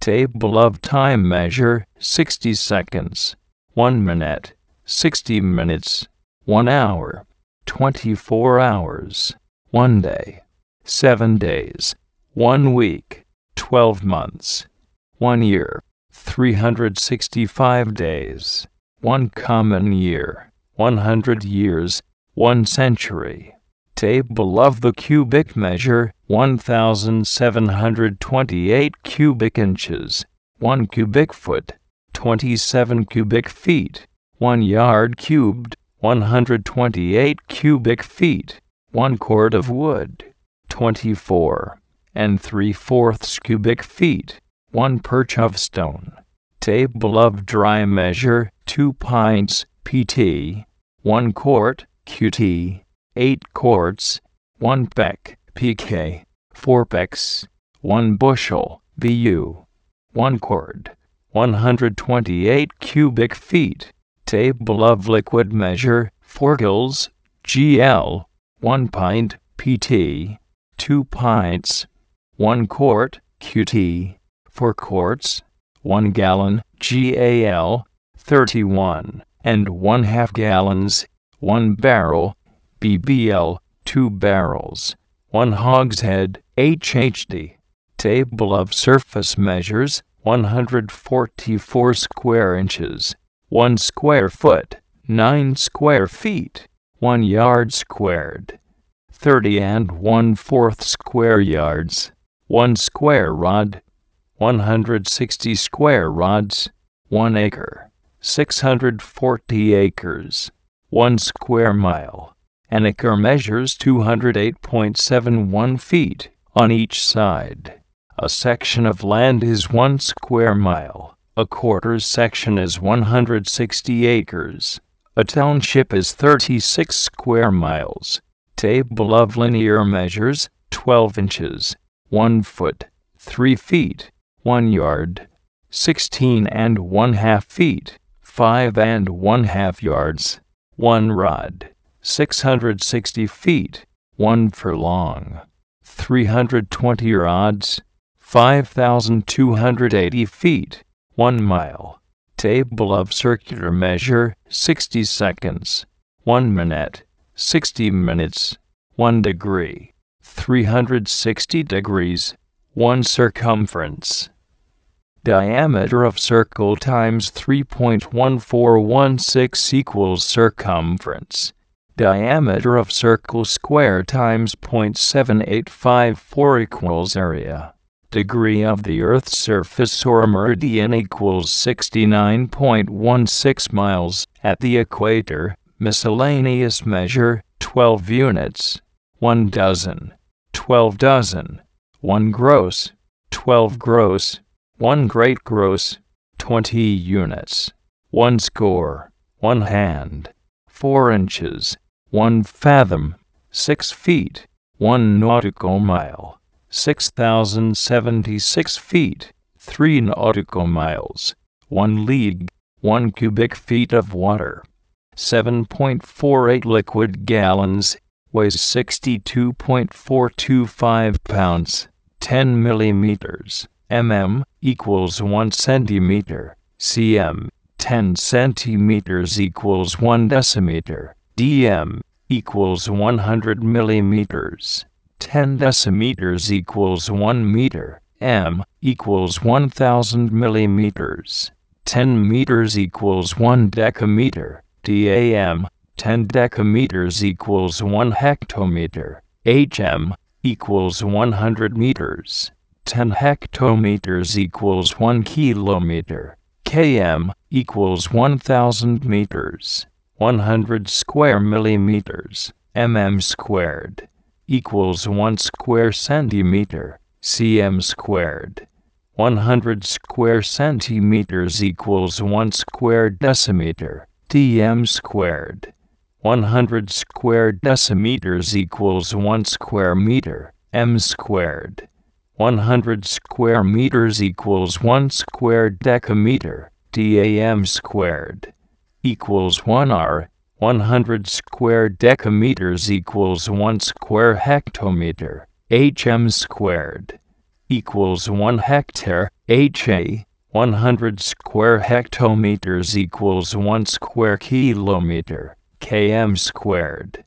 Table of time measure 60 seconds, 1 minute, 60 minutes, 1 hour, 24 hours, 1 day, 7 days, 1 week, 12 months, 1 year, 365 days, 1 common year, 100 years, 1 century. Table of the cubic measure 1728 cubic inches, 1 cubic foot, 27 cubic feet, 1 yard cubed, 128 cubic feet, 1 cord of wood, 24 and 3 fourths cubic feet, 1 perch of stone. Table of dry measure 2 pints, pt, 1 quart, qt, 8 quarts, 1 peck, pk, 4 pecks, 1 bushel, bu, 1 cord, 128 cubic feet. Table of liquid measure 4 gills, gl, 1 pint, pt, 2 pints, 1 quart, qt, 4 quarts, 1 gallon, gal, 31, and 1 half gallons, 1 barrel, BBL, 2 barrels, 1 hogshead, HHD. Table of surface measures 144 square inches, 1 square foot, 9 square feet, 1 yard squared, 30 and 1 fourth square yards, 1 square rod, 160 square rods, 1 acre, 640 acres, 1 square mile. An acre measures 208.71 feet on each side. A section of land is 1 square mile. A quarter section is 160 acres. A township is 36 square miles. Table of linear measures 12 inches, 1 foot, 3 feet, 1 yard, 16 and 1 half feet, 5 and 1 half yards, 1 rod. 660 feet, 1 furlong, 320 rods, 5,280 feet, 1 mile. Table of circular measure 60 seconds, 1 minute, 60 minutes, 1 degree, 360 degrees, 1 circumference. Diameter of circle times 3.1416 equals circumference diameter of circle square times 0.7854 equals area. Degree of the Earth's surface or meridian equals 69.16 miles. At the equator. Miscellaneous measure 12 units, 1 dozen, 12 dozen, 1 gross, 12 gross, 1 great gross, 20 units, 1 score, 1 hand, 4 inches, 1 fathom, 6 feet, 1 nautical mile, 6,076 feet, 3 nautical miles, 1 league, 1 cubic feet of water, 7.48 liquid gallons, weighs 62.425 pounds, 10 millimeters, mm, equals 1 centimeter, cm, 10 centimeters equals 1 decimeter dm equals 100 millimeters. 10 decimeters equals 1 meter. m equals 1000 millimeters. 10 meters equals 1 decameter. dam 10 decameters equals 1 hectometer. hm equals 100 meters. 10 hectometers equals 1 kilometer. km equals 1000 meters. 100 square millimeters, mm squared, equals 1 square centimeter, cm squared. 100 square centimeters equals 1 square decimeter, dm squared. 100 square decimeters equals 1 square meter, m squared. 100 square meters equals 1 square decameter, dam squared equals 1 are. 100 square decameters equals 1 square hectometer. hm squared equals 1 hectare. HA 100 square hectometers equals 1 square kilometer, km squared.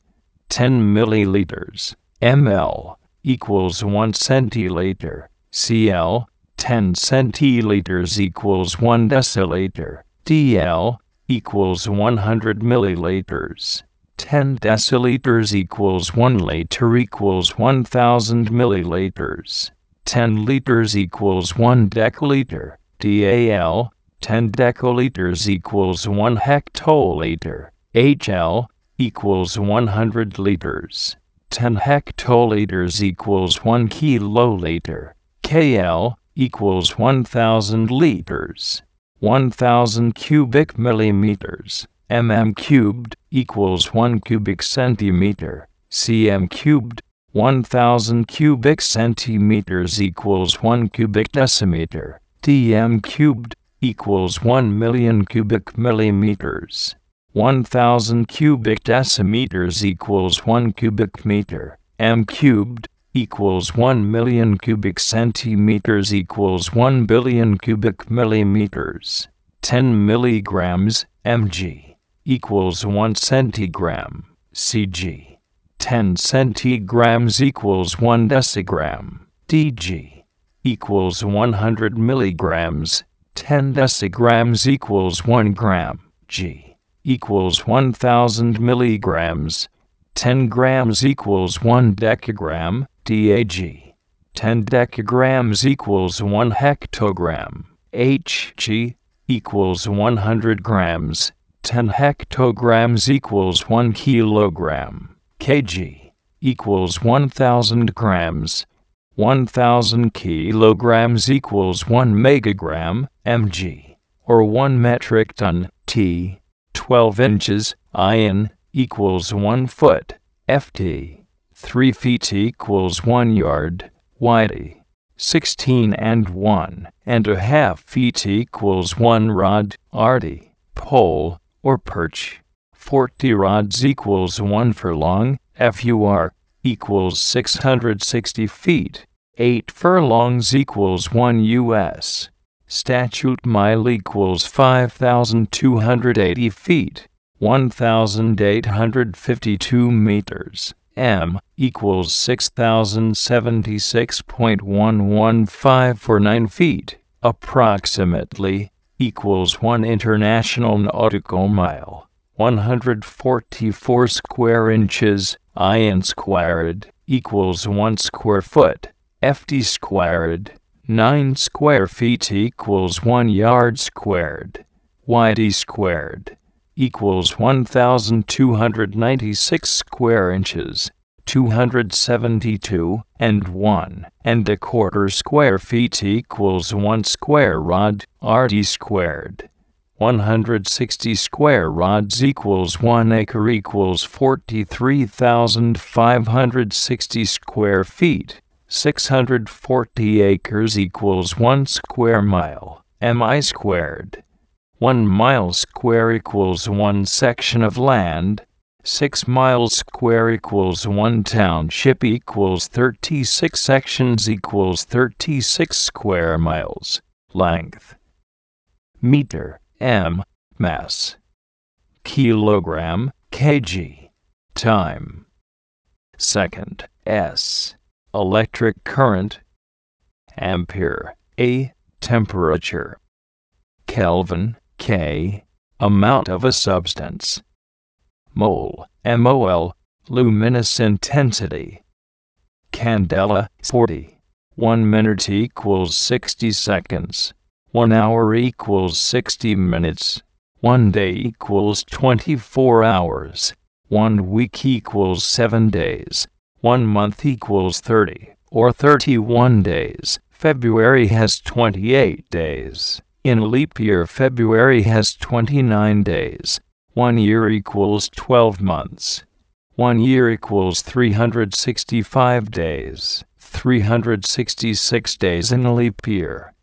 10 milliliters, ml, equals 1 centiliter, cl, 10 centiliters equals 1 deciliter, dl, equals 100 milliliters. 10 deciliters equals 1 liter equals 1000 milliliters. 10 liters equals 1 deciliter, DAL. 10 deciliters equals 1 hectoliter, HL, equals 100 liters. 10 hectoliters equals 1 kiloliter, KL, equals 1000 liters. 1000 cubic millimeters, mm cubed, equals 1 cubic centimeter, cm cubed, 1000 cubic centimeters equals 1 cubic decimeter, dm cubed, equals 1 million cubic millimeters. 1000 cubic decimeters equals 1 cubic meter, m cubed, equals 1 million cubic centimeters equals 1 billion cubic millimeters. 10 milligrams, mg, equals 1 centigram, cg. 10 centigrams equals 1 decigram, dg, equals 100 milligrams, 10 decigrams equals 1 gram, g, equals 1000 milligrams, 10 grams equals 1 decagram, DAG. 10 decagrams equals 1 hectogram, HG, equals 100 grams, 10 hectograms equals 1 kilogram kg equals 1000 grams. 1000 kilograms equals 1 megagram, mg, or 1 metric ton, t. 12 inches, in, equals 1 foot, ft. 3 feet equals 1 yard, yd. 16 and 1 and a half feet equals 1 rod, rt, pole, or perch. 40 rods equals 1 furlong, FUR, equals 660 feet. 8 furlongs equals 1 US. Statute mile equals 5,280 feet. 1,852 meters. M equals 6,076.115 for 9 feet, approximately, equals 1 international nautical mile. 144 square inches, in squared, equals 1 square foot, ft squared, 9 square feet equals 1 yard squared, yd squared, equals 1296 square inches, 272 and 1 and a quarter square feet equals 1 square rod, RD squared. 160 square rods equals 1 acre equals 43,560 square feet. 640 acres equals 1 square mile, mi squared. 1 mile square equals 1 section of land. 6 miles square equals 1 township equals 36 sections equals 36 square miles. Length. Meter m, mass, kilogram, kg, time, second, s, electric current, ampere, a, temperature, Kelvin, K, amount of a substance, mole, MOL, luminous intensity, candela, 40, 1 minute equals 60 seconds. One hour equals 60 minutes. One day equals 24 hours. One week equals 7 days. One month equals 30 or 31 days. February has 28 days. In leap year, February has 29 days. One year equals 12 months. One year equals 365 days. 366 days in a leap year.